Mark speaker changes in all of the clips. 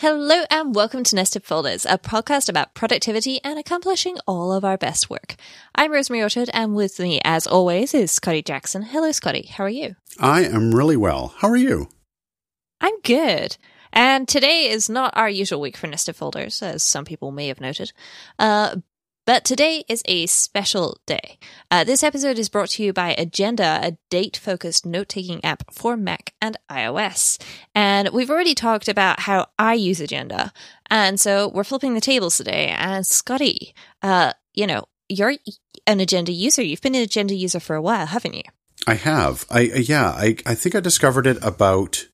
Speaker 1: Hello and welcome to Nested Folders, a podcast about productivity and accomplishing all of our best work. I'm Rosemary Orchard, and with me, as always, is Scotty Jackson. Hello, Scotty. How are you?
Speaker 2: I am really well. How are you?
Speaker 1: I'm good. And today is not our usual week for Nested Folders, as some people may have noted. Uh, but today is a special day. Uh, this episode is brought to you by Agenda, a date focused note taking app for Mac and iOS. And we've already talked about how I use Agenda. And so we're flipping the tables today. And Scotty, uh, you know, you're an Agenda user. You've been an Agenda user for a while, haven't you?
Speaker 2: I have. I yeah. I I think I discovered it about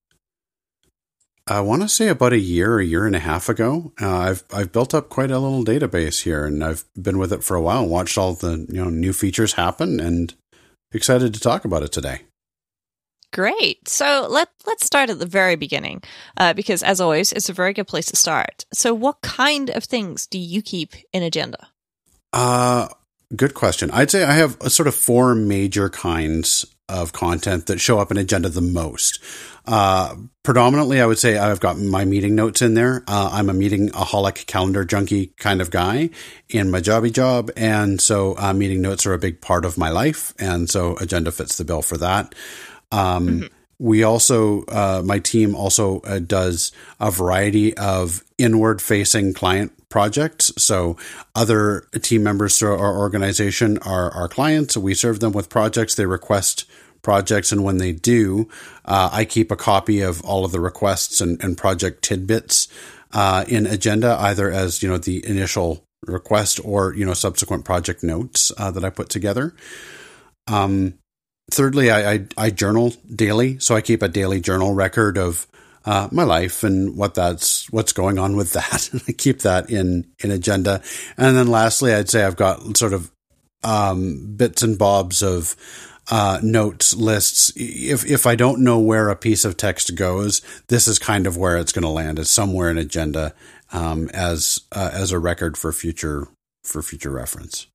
Speaker 2: I want to say about a year, a year and a half ago. Uh, I've I've built up quite a little database here, and I've been with it for a while. and Watched all the you know new features happen, and excited to talk about it today.
Speaker 1: Great. So let let's start at the very beginning, uh, because as always, it's a very good place to start. So, what kind of things do you keep in Agenda?
Speaker 2: Uh good question. I'd say I have a sort of four major kinds of content that show up in Agenda the most. Uh, predominantly, I would say I've got my meeting notes in there. Uh, I'm a meeting aholic calendar junkie kind of guy in my jobby job. And so uh, meeting notes are a big part of my life. And so agenda fits the bill for that. Um, mm-hmm. We also, uh, my team also uh, does a variety of inward facing client projects. So other team members through our organization are our clients. We serve them with projects. They request projects. And when they do, uh, I keep a copy of all of the requests and, and project tidbits uh, in Agenda, either as you know the initial request or you know subsequent project notes uh, that I put together. Um, thirdly, I, I, I journal daily, so I keep a daily journal record of uh, my life and what that's what's going on with that. And I keep that in in agenda, and then lastly, I'd say I've got sort of um, bits and bobs of uh, notes lists. If if I don't know where a piece of text goes, this is kind of where it's going to land. It's somewhere in agenda um, as uh, as a record for future for future reference.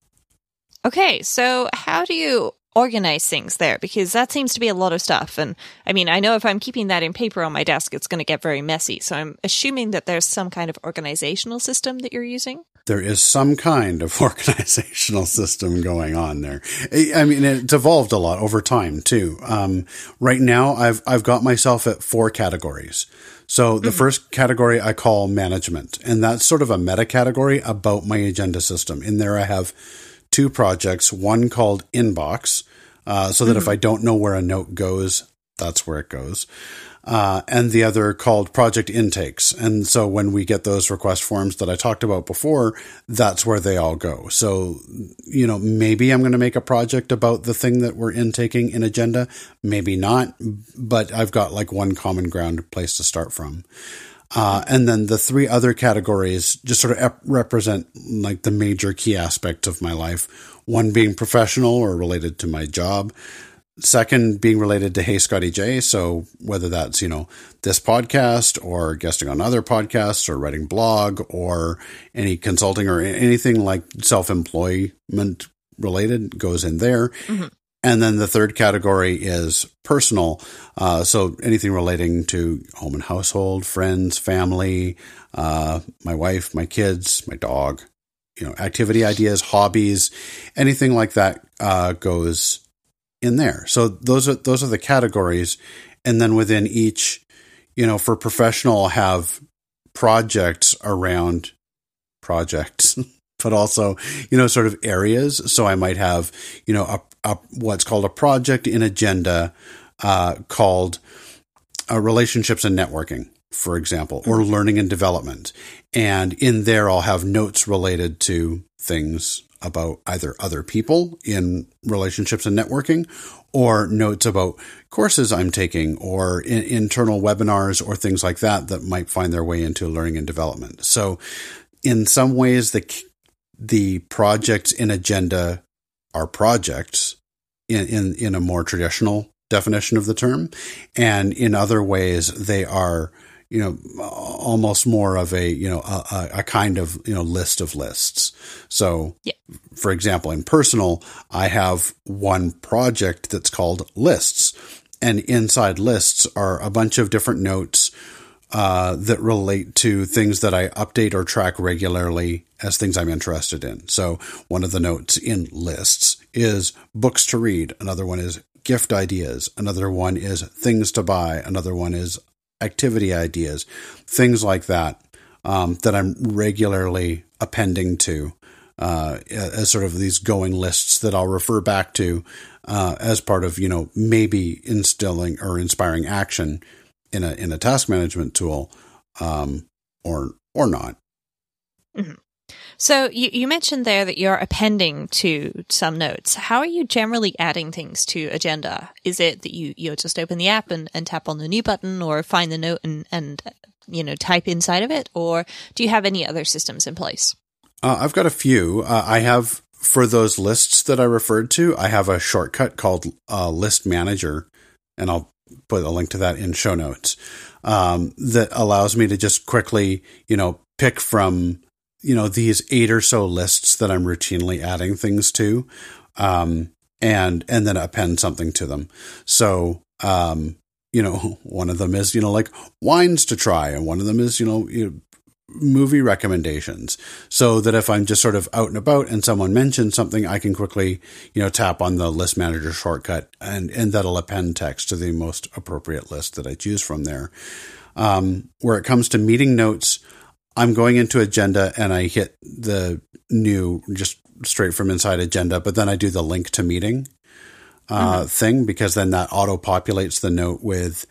Speaker 1: Okay, so how do you organize things there? Because that seems to be a lot of stuff. And I mean, I know if I'm keeping that in paper on my desk, it's going to get very messy. So I'm assuming that there's some kind of organizational system that you're using
Speaker 2: there is some kind of organizational system going on there. I mean, it's evolved a lot over time too. Um, right now, I've I've got myself at four categories. So the mm-hmm. first category I call management, and that's sort of a meta category about my agenda system. In there, I have two projects. One called Inbox, uh, so that mm-hmm. if I don't know where a note goes, that's where it goes uh, and the other called project intakes. And so when we get those request forms that I talked about before, that's where they all go. So, you know, maybe I'm going to make a project about the thing that we're intaking in agenda, maybe not, but I've got like one common ground place to start from. Uh, and then the three other categories just sort of ep- represent like the major key aspects of my life. One being professional or related to my job. Second, being related to Hey Scotty J. So whether that's, you know, this podcast or guesting on other podcasts or writing blog or any consulting or anything like self employment related goes in there. Mm-hmm. And then the third category is personal. Uh, so anything relating to home and household, friends, family, uh, my wife, my kids, my dog, you know, activity ideas, hobbies, anything like that uh, goes in there. So those are those are the categories, and then within each, you know, for professional, have projects around projects, but also you know sort of areas. So I might have you know a, a what's called a project in agenda uh, called uh, relationships and networking. For example, or learning and development. And in there, I'll have notes related to things about either other people in relationships and networking or notes about courses I'm taking or in, internal webinars or things like that that might find their way into learning and development. So in some ways, the, the projects in agenda are projects in, in, in a more traditional definition of the term. And in other ways, they are you know, almost more of a, you know, a, a kind of, you know, list of lists. So, yeah. for example, in personal, I have one project that's called lists and inside lists are a bunch of different notes uh, that relate to things that I update or track regularly as things I'm interested in. So one of the notes in lists is books to read. Another one is gift ideas. Another one is things to buy. Another one is activity ideas, things like that, um, that I'm regularly appending to uh, as sort of these going lists that I'll refer back to uh, as part of, you know, maybe instilling or inspiring action in a in a task management tool, um, or or not.
Speaker 1: Mm-hmm. So you, you mentioned there that you're appending to some notes. How are you generally adding things to agenda? Is it that you you just open the app and, and tap on the new button, or find the note and and you know type inside of it, or do you have any other systems in place?
Speaker 2: Uh, I've got a few. Uh, I have for those lists that I referred to. I have a shortcut called uh, List Manager, and I'll put a link to that in show notes. Um, that allows me to just quickly, you know, pick from, you know, these eight or so lists that I'm routinely adding things to, um, and and then append something to them. So, um, you know, one of them is, you know, like wines to try, and one of them is, you know, you movie recommendations so that if I'm just sort of out and about and someone mentions something, I can quickly, you know, tap on the list manager shortcut and, and that'll append text to the most appropriate list that I choose from there. Um, where it comes to meeting notes, I'm going into agenda and I hit the new just straight from inside agenda, but then I do the link to meeting uh, mm-hmm. thing because then that auto populates the note with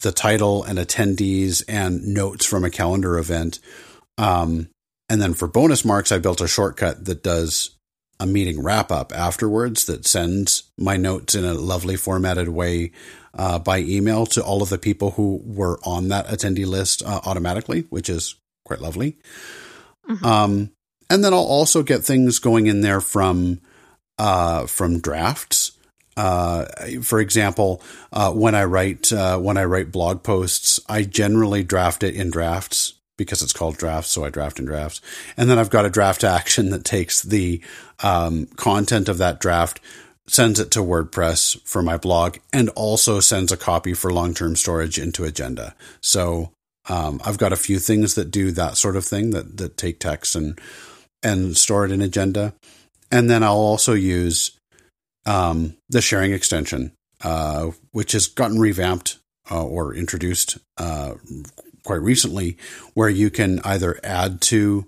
Speaker 2: the title and attendees and notes from a calendar event. Um, and then for bonus marks, I built a shortcut that does a meeting wrap up afterwards that sends my notes in a lovely formatted way uh, by email to all of the people who were on that attendee list uh, automatically, which is quite lovely. Mm-hmm. Um, and then I'll also get things going in there from uh, from drafts. Uh, for example, uh, when I write uh, when I write blog posts, I generally draft it in drafts because it's called drafts. So I draft in drafts, and then I've got a draft action that takes the um, content of that draft, sends it to WordPress for my blog, and also sends a copy for long term storage into Agenda. So um, I've got a few things that do that sort of thing that that take text and and store it in Agenda, and then I'll also use um, the sharing extension, uh, which has gotten revamped uh, or introduced uh, quite recently, where you can either add to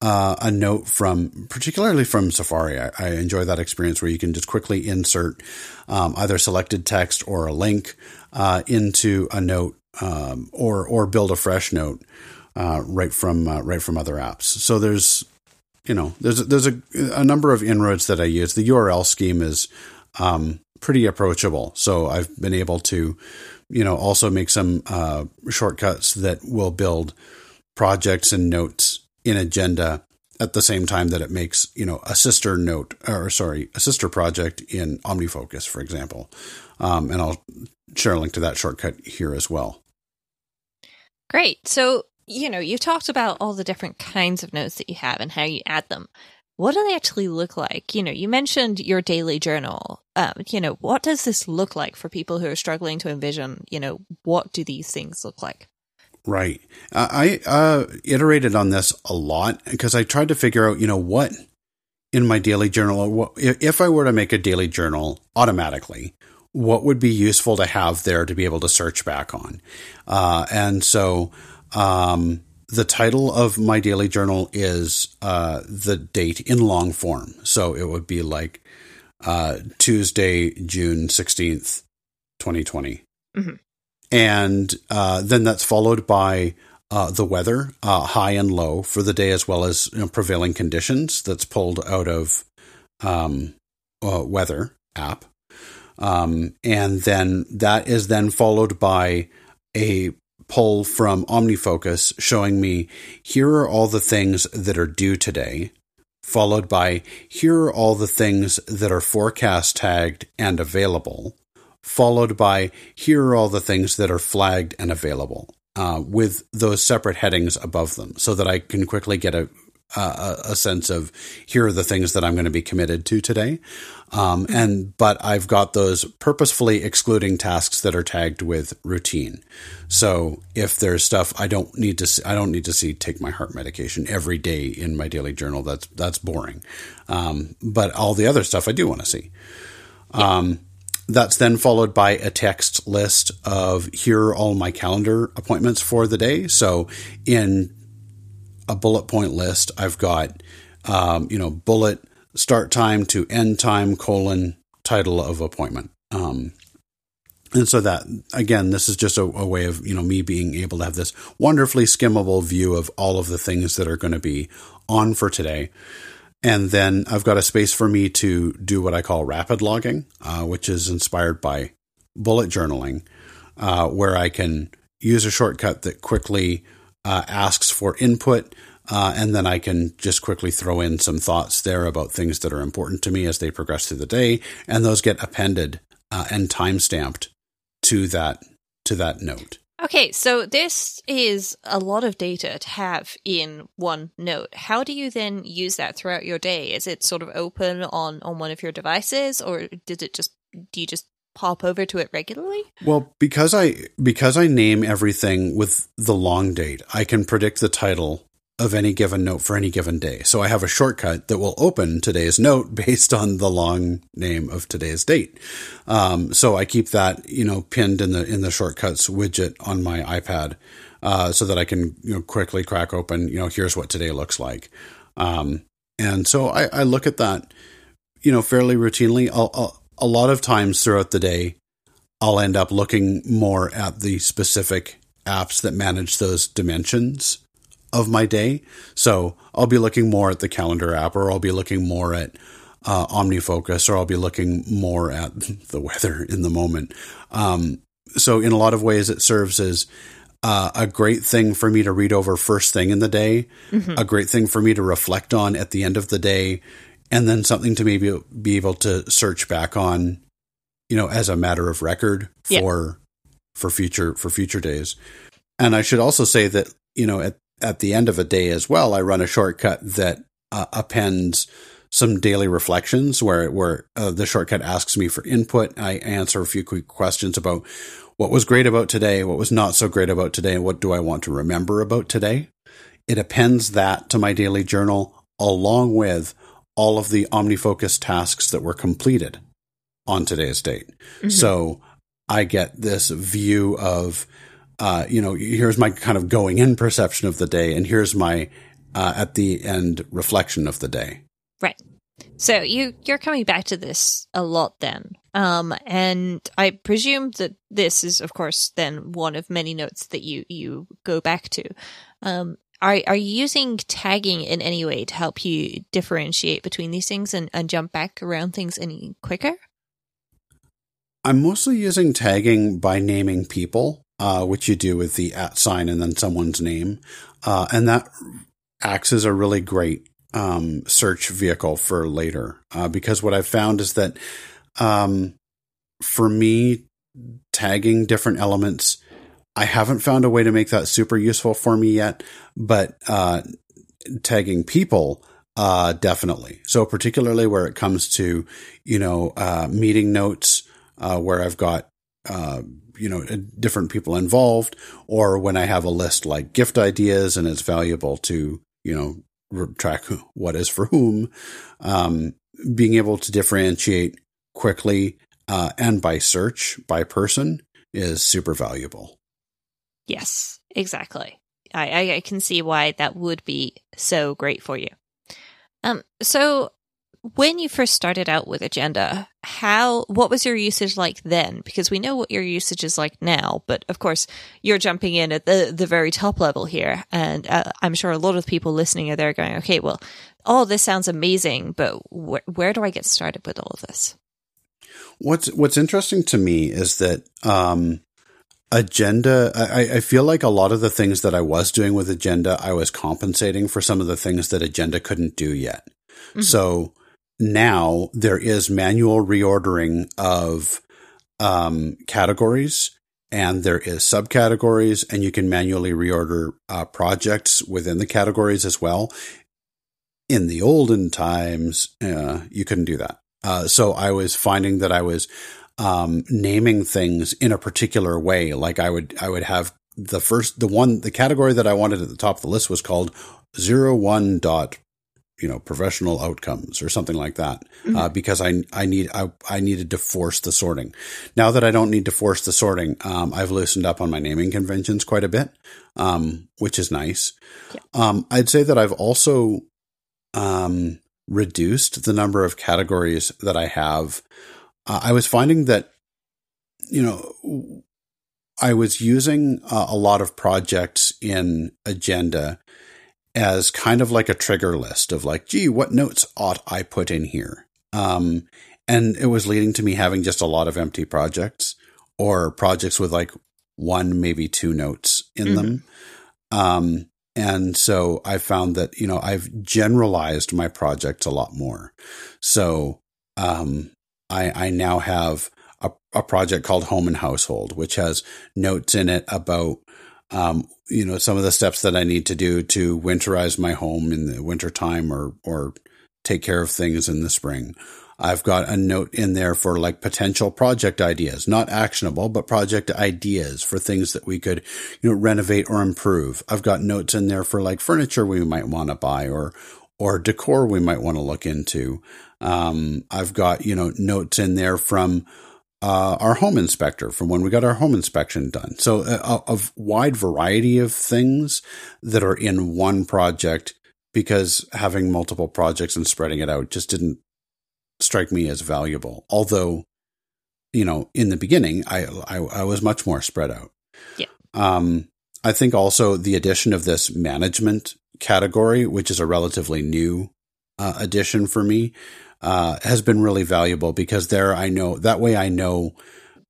Speaker 2: uh, a note from, particularly from Safari. I, I, enjoy that experience where you can just quickly insert um, either selected text or a link uh, into a note, um, or or build a fresh note uh, right from right from other apps. So there's you know, there's there's a, a number of inroads that I use. The URL scheme is um, pretty approachable, so I've been able to, you know, also make some uh, shortcuts that will build projects and notes in Agenda at the same time that it makes you know a sister note or sorry a sister project in OmniFocus, for example. Um, and I'll share a link to that shortcut here as well.
Speaker 1: Great. So you know, you've talked about all the different kinds of notes that you have and how you add them. What do they actually look like? You know, you mentioned your daily journal. Um, you know, what does this look like for people who are struggling to envision, you know, what do these things look like?
Speaker 2: Right. Uh, I uh, iterated on this a lot because I tried to figure out, you know, what in my daily journal, if I were to make a daily journal automatically, what would be useful to have there to be able to search back on? Uh, and so um, the title of my daily journal is uh, the date in long form. So it would be like uh, Tuesday, June 16th, 2020. Mm-hmm. And uh, then that's followed by uh, the weather, uh, high and low for the day, as well as you know, prevailing conditions that's pulled out of um, uh, weather app. Um, and then that is then followed by a pull from OmniFocus showing me here are all the things that are due today, followed by here are all the things that are forecast tagged and available, followed by here are all the things that are flagged and available. Uh, with those separate headings above them so that I can quickly get a a, a sense of here are the things that I'm going to be committed to today. Um, and, but I've got those purposefully excluding tasks that are tagged with routine. So if there's stuff I don't need to, see, I don't need to see take my heart medication every day in my daily journal. That's, that's boring. Um, but all the other stuff I do want to see. Um, that's then followed by a text list of here are all my calendar appointments for the day. So in a bullet point list, I've got, um, you know, bullet start time to end time colon title of appointment. Um, and so that again, this is just a, a, way of you know me being able to have this wonderfully skimmable view of all of the things that are going to be on for today. And then I've got a space for me to do what I call rapid logging, uh, which is inspired by bullet journaling, uh, where I can use a shortcut that quickly uh, asks for input. Uh, and then I can just quickly throw in some thoughts there about things that are important to me as they progress through the day, and those get appended uh, and time stamped to that to that note.
Speaker 1: Okay, so this is a lot of data to have in one note. How do you then use that throughout your day? Is it sort of open on on one of your devices or did it just do you just pop over to it regularly?
Speaker 2: Well, because I because I name everything with the long date, I can predict the title of any given note for any given day. So I have a shortcut that will open today's note based on the long name of today's date. Um, so I keep that, you know, pinned in the, in the shortcuts widget on my iPad, uh, so that I can, you know, quickly crack open, you know, here's what today looks like. Um, and so I, I, look at that, you know, fairly routinely. I'll, I'll, a lot of times throughout the day, I'll end up looking more at the specific apps that manage those dimensions of my day. So I'll be looking more at the calendar app, or I'll be looking more at uh, OmniFocus, or I'll be looking more at the weather in the moment. Um, so in a lot of ways, it serves as uh, a great thing for me to read over first thing in the day, mm-hmm. a great thing for me to reflect on at the end of the day, and then something to maybe be able to search back on, you know, as a matter of record for yeah. for future for future days. And I should also say that you know at at the end of a day as well, I run a shortcut that uh, appends some daily reflections where where uh, the shortcut asks me for input. I answer a few quick questions about what was great about today, what was not so great about today, and what do I want to remember about today. It appends that to my daily journal along with all of the OmniFocus tasks that were completed on today's date. Mm-hmm. So I get this view of uh, you know, here's my kind of going in perception of the day, and here's my uh, at the end reflection of the day.
Speaker 1: Right. So you you're coming back to this a lot then, um, and I presume that this is, of course, then one of many notes that you you go back to. Um, are are you using tagging in any way to help you differentiate between these things and, and jump back around things any quicker?
Speaker 2: I'm mostly using tagging by naming people uh, which you do with the at sign and then someone's name. Uh, and that acts as a really great um, search vehicle for later. Uh, because what I've found is that um, for me, tagging different elements, I haven't found a way to make that super useful for me yet, but uh, tagging people, uh, definitely. So particularly where it comes to, you know, uh, meeting notes, uh, where I've got, uh, you know, different people involved, or when I have a list like gift ideas and it's valuable to, you know, track what is for whom, um, being able to differentiate quickly uh, and by search by person is super valuable.
Speaker 1: Yes, exactly. I, I can see why that would be so great for you. Um, so when you first started out with Agenda, how what was your usage like then? Because we know what your usage is like now, but of course you're jumping in at the the very top level here, and uh, I'm sure a lot of people listening are there going, "Okay, well, all this sounds amazing, but wh- where do I get started with all of this?"
Speaker 2: What's What's interesting to me is that um, Agenda. I, I feel like a lot of the things that I was doing with Agenda, I was compensating for some of the things that Agenda couldn't do yet. Mm-hmm. So now there is manual reordering of um, categories and there is subcategories and you can manually reorder uh, projects within the categories as well. in the olden times, uh, you couldn't do that. Uh, so I was finding that I was um, naming things in a particular way. Like I would, I would have the first, the one, the category that I wanted at the top of the list was called zero one dot, you know, professional outcomes or something like that. Mm-hmm. Uh, because I, I need, I, I needed to force the sorting. Now that I don't need to force the sorting, um, I've loosened up on my naming conventions quite a bit, um, which is nice. Yeah. Um, I'd say that I've also, um, reduced the number of categories that I have uh, I was finding that, you know, I was using uh, a lot of projects in Agenda as kind of like a trigger list of like, gee, what notes ought I put in here? Um, and it was leading to me having just a lot of empty projects or projects with like one, maybe two notes in mm-hmm. them. Um, and so I found that, you know, I've generalized my projects a lot more. So, um, I, I now have a, a project called Home and Household, which has notes in it about um, you know, some of the steps that I need to do to winterize my home in the wintertime or, or take care of things in the spring. I've got a note in there for like potential project ideas, not actionable, but project ideas for things that we could, you know, renovate or improve. I've got notes in there for like furniture we might want to buy or, or decor we might want to look into. Um, I've got, you know, notes in there from, uh, our home inspector from when we got our home inspection done. So a, a, wide variety of things that are in one project because having multiple projects and spreading it out just didn't strike me as valuable. Although, you know, in the beginning, I, I, I was much more spread out.
Speaker 1: Yeah.
Speaker 2: Um, I think also the addition of this management category, which is a relatively new uh, addition for me, uh, has been really valuable because there I know that way I know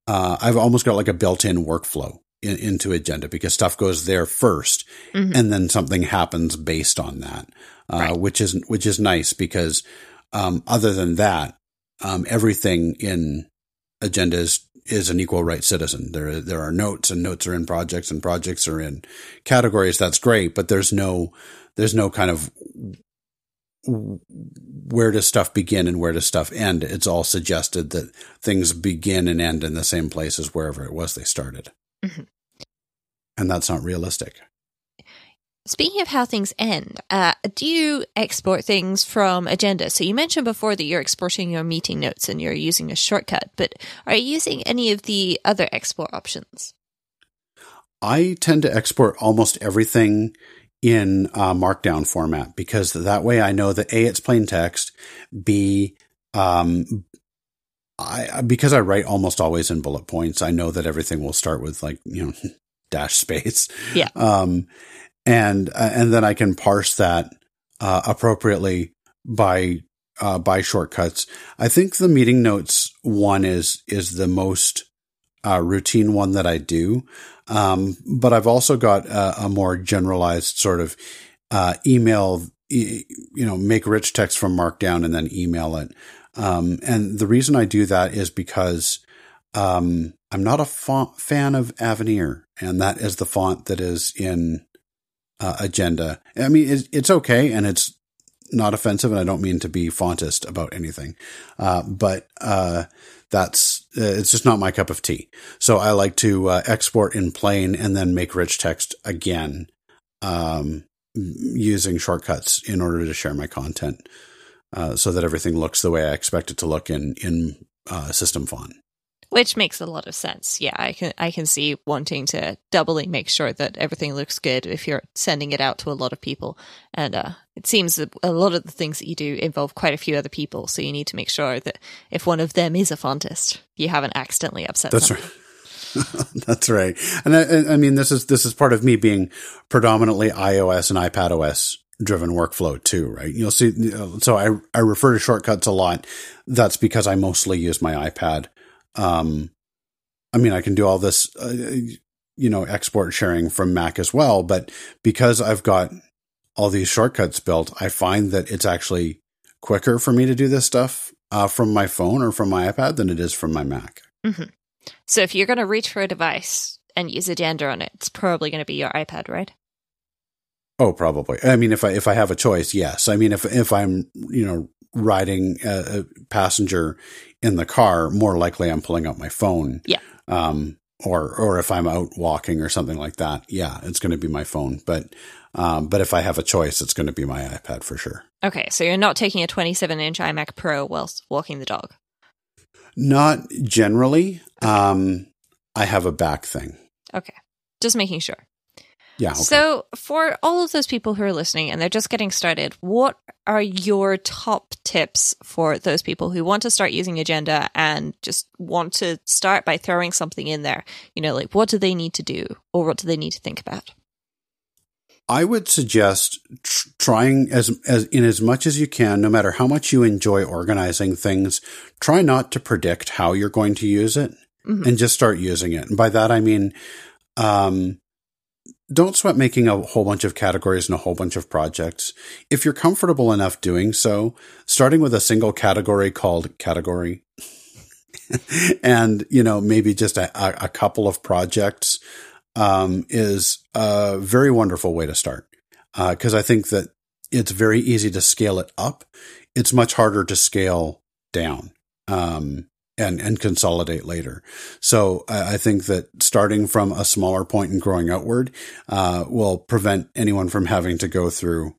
Speaker 2: uh, I've almost got like a built-in workflow in, into Agenda because stuff goes there 1st mm-hmm. and then something happens based on that, uh, right. which is which is nice because um, other than that, um, everything in Agenda is is an equal right citizen. There there are notes and notes are in projects and projects are in categories. That's great, but there's no there's no kind of where does stuff begin and where does stuff end? It's all suggested that things begin and end in the same place as wherever it was they started. Mm-hmm. And that's not realistic.
Speaker 1: Speaking of how things end, uh, do you export things from Agenda? So you mentioned before that you're exporting your meeting notes and you're using a shortcut, but are you using any of the other export options?
Speaker 2: I tend to export almost everything in uh, markdown format because that way I know that A, it's plain text, B, um, I, because I write almost always in bullet points, I know that everything will start with like, you know, dash space.
Speaker 1: Yeah.
Speaker 2: Um, and, uh, and then I can parse that, uh, appropriately by, uh, by shortcuts. I think the meeting notes one is, is the most, uh, routine one that I do. Um, but I've also got a, a more generalized sort of uh, email, you know, make rich text from Markdown and then email it. Um, and the reason I do that is because um, I'm not a fan of Avenir, and that is the font that is in uh, Agenda. I mean, it's, it's okay, and it's not offensive, and I don't mean to be fontist about anything, uh, but uh, that's uh, it's just not my cup of tea. So I like to uh, export in plain and then make rich text again, um, using shortcuts in order to share my content, uh, so that everything looks the way I expect it to look in in uh, system font
Speaker 1: which makes a lot of sense. Yeah, I can I can see wanting to doubly make sure that everything looks good if you're sending it out to a lot of people. And uh, it seems that a lot of the things that you do involve quite a few other people, so you need to make sure that if one of them is a fontist, you haven't accidentally upset.
Speaker 2: That's
Speaker 1: them.
Speaker 2: right. That's right. And I, I, mean, this is this is part of me being predominantly iOS and iPadOS driven workflow too, right? You'll see. So I I refer to shortcuts a lot. That's because I mostly use my iPad um, I mean, I can do all this, uh, you know, export sharing from Mac as well, but because I've got all these shortcuts built, I find that it's actually quicker for me to do this stuff uh, from my phone or from my iPad than it is from my Mac.
Speaker 1: Mm-hmm. So if you're going to reach for a device and use Agenda on it, it's probably going to be your iPad, right?
Speaker 2: Oh, probably. I mean, if I if I have a choice, yes. I mean, if if I'm you know riding a, a passenger in the car, more likely I'm pulling out my phone.
Speaker 1: Yeah.
Speaker 2: Um, or or if I'm out walking or something like that, yeah, it's going to be my phone. But um, but if I have a choice, it's going to be my iPad for sure.
Speaker 1: Okay, so you're not taking a 27 inch iMac Pro whilst walking the dog.
Speaker 2: Not generally. Um, I have a back thing.
Speaker 1: Okay, just making sure.
Speaker 2: Yeah. Okay.
Speaker 1: So, for all of those people who are listening and they're just getting started, what are your top tips for those people who want to start using Agenda and just want to start by throwing something in there? You know, like what do they need to do or what do they need to think about?
Speaker 2: I would suggest tr- trying as, as in as much as you can, no matter how much you enjoy organizing things, try not to predict how you're going to use it mm-hmm. and just start using it. And by that, I mean, um, don't sweat making a whole bunch of categories and a whole bunch of projects. If you're comfortable enough doing so, starting with a single category called category and, you know, maybe just a, a couple of projects, um, is a very wonderful way to start. Uh, cause I think that it's very easy to scale it up. It's much harder to scale down. Um, and and consolidate later. So I think that starting from a smaller point and growing outward uh, will prevent anyone from having to go through,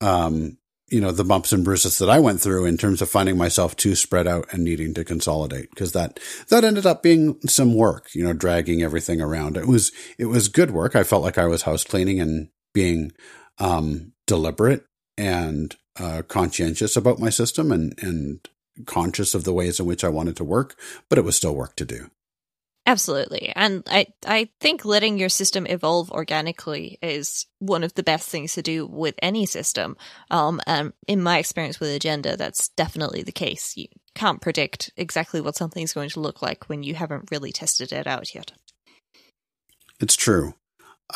Speaker 2: um, you know, the bumps and bruises that I went through in terms of finding myself too spread out and needing to consolidate because that that ended up being some work. You know, dragging everything around. It was it was good work. I felt like I was house cleaning and being um, deliberate and uh, conscientious about my system and and conscious of the ways in which I wanted to work, but it was still work to do.
Speaker 1: Absolutely. And I, I think letting your system evolve organically is one of the best things to do with any system. Um, and in my experience with Agenda, that's definitely the case. You can't predict exactly what something's going to look like when you haven't really tested it out yet.
Speaker 2: It's true.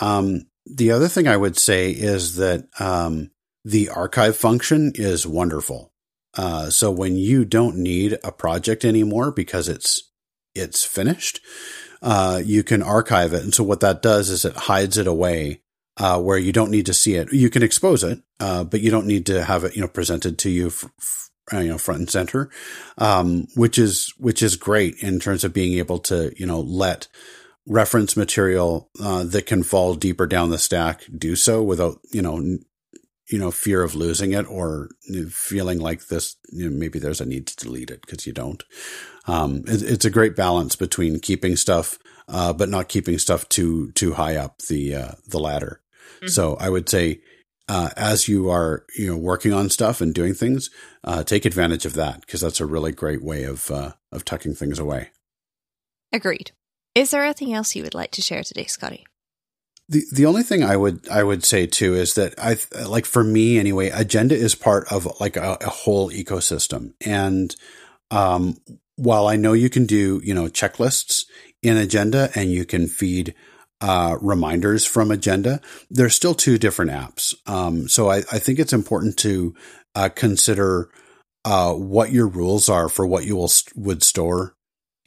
Speaker 2: Um, the other thing I would say is that um, the archive function is wonderful. Uh, so when you don't need a project anymore because it's it's finished, uh, you can archive it. And so what that does is it hides it away uh, where you don't need to see it. You can expose it, uh, but you don't need to have it you know presented to you. Uh, you know, front and center, um, which is which is great in terms of being able to you know let reference material uh, that can fall deeper down the stack do so without you know you know, fear of losing it or feeling like this, you know, maybe there's a need to delete it because you don't. Um, it, it's a great balance between keeping stuff, uh, but not keeping stuff too, too high up the, uh, the ladder. Mm-hmm. So I would say, uh, as you are, you know, working on stuff and doing things, uh, take advantage of that because that's a really great way of, uh, of tucking things away.
Speaker 1: Agreed. Is there anything else you would like to share today, Scotty?
Speaker 2: The the only thing I would I would say too is that I like for me anyway, agenda is part of like a, a whole ecosystem. And um, while I know you can do you know checklists in agenda and you can feed uh, reminders from agenda, there's still two different apps. Um, so I, I think it's important to uh, consider uh, what your rules are for what you will would store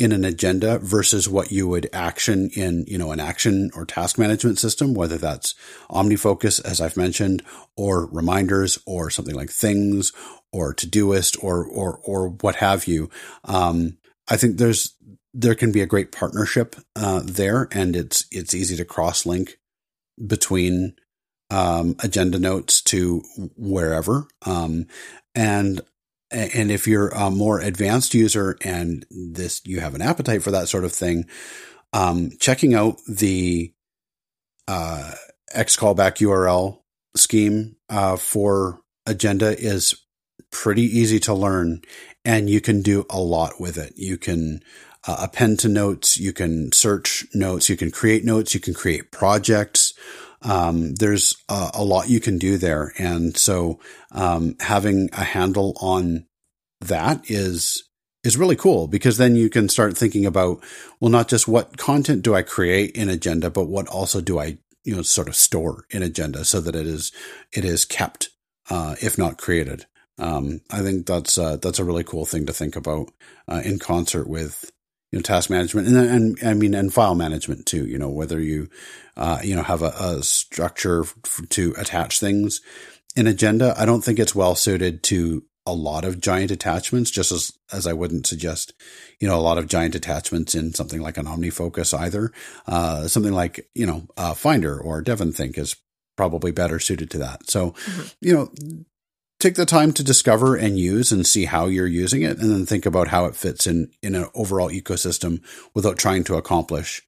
Speaker 2: in an agenda versus what you would action in, you know, an action or task management system, whether that's OmniFocus, as I've mentioned, or reminders or something like things or Todoist or, or, or what have you. Um, I think there's, there can be a great partnership, uh, there and it's, it's easy to cross link between, um, agenda notes to wherever. Um, and and if you're a more advanced user and this you have an appetite for that sort of thing, um, checking out the uh, X callback URL scheme uh, for Agenda is pretty easy to learn, and you can do a lot with it. You can uh, append to notes, you can search notes, you can create notes, you can create projects. Um, there's a, a, lot you can do there. And so, um, having a handle on that is, is really cool because then you can start thinking about, well, not just what content do I create in agenda, but what also do I, you know, sort of store in agenda so that it is, it is kept, uh, if not created. Um, I think that's, uh, that's a really cool thing to think about, uh, in concert with, you know, task management and, and I mean, and file management too, you know, whether you, uh, you know, have a, a structure f- to attach things in agenda. I don't think it's well suited to a lot of giant attachments, just as, as I wouldn't suggest, you know, a lot of giant attachments in something like an OmniFocus either. Uh, something like, you know, uh, Finder or DEVONthink is probably better suited to that. So, mm-hmm. you know, take the time to discover and use and see how you're using it and then think about how it fits in in an overall ecosystem without trying to accomplish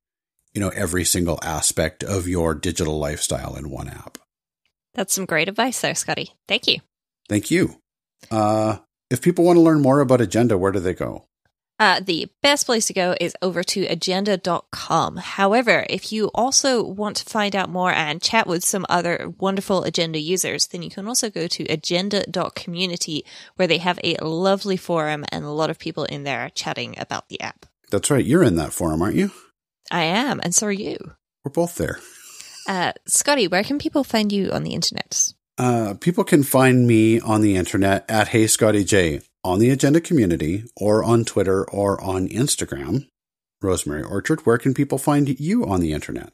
Speaker 2: you know every single aspect of your digital lifestyle in one app.
Speaker 1: That's some great advice there scotty. Thank you.
Speaker 2: Thank you. Uh, if people want to learn more about agenda where do they go
Speaker 1: uh, the best place to go is over to agenda.com. However, if you also want to find out more and chat with some other wonderful agenda users, then you can also go to agenda.community where they have a lovely forum and a lot of people in there chatting about the app.
Speaker 2: That's right. You're in that forum, aren't you?
Speaker 1: I am, and so are you.
Speaker 2: We're both there.
Speaker 1: Uh, Scotty, where can people find you on the internet?
Speaker 2: Uh, people can find me on the internet at Hey Scotty J on the Agenda community or on Twitter or on Instagram. Rosemary Orchard, where can people find you on the internet?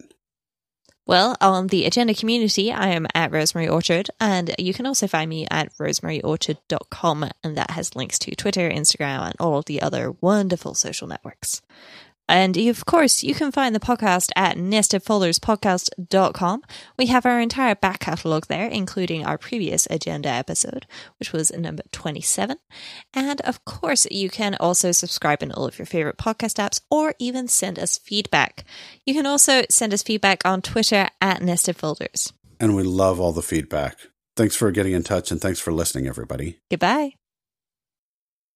Speaker 1: Well, on the Agenda community, I am at Rosemary Orchard, and you can also find me at rosemaryorchard.com, and that has links to Twitter, Instagram, and all the other wonderful social networks. And of course, you can find the podcast at nestedfolderspodcast.com. We have our entire back catalogue there, including our previous agenda episode, which was number 27. And of course, you can also subscribe in all of your favorite podcast apps or even send us feedback. You can also send us feedback on Twitter at nestedfolders.
Speaker 2: And we love all the feedback. Thanks for getting in touch and thanks for listening, everybody.
Speaker 1: Goodbye.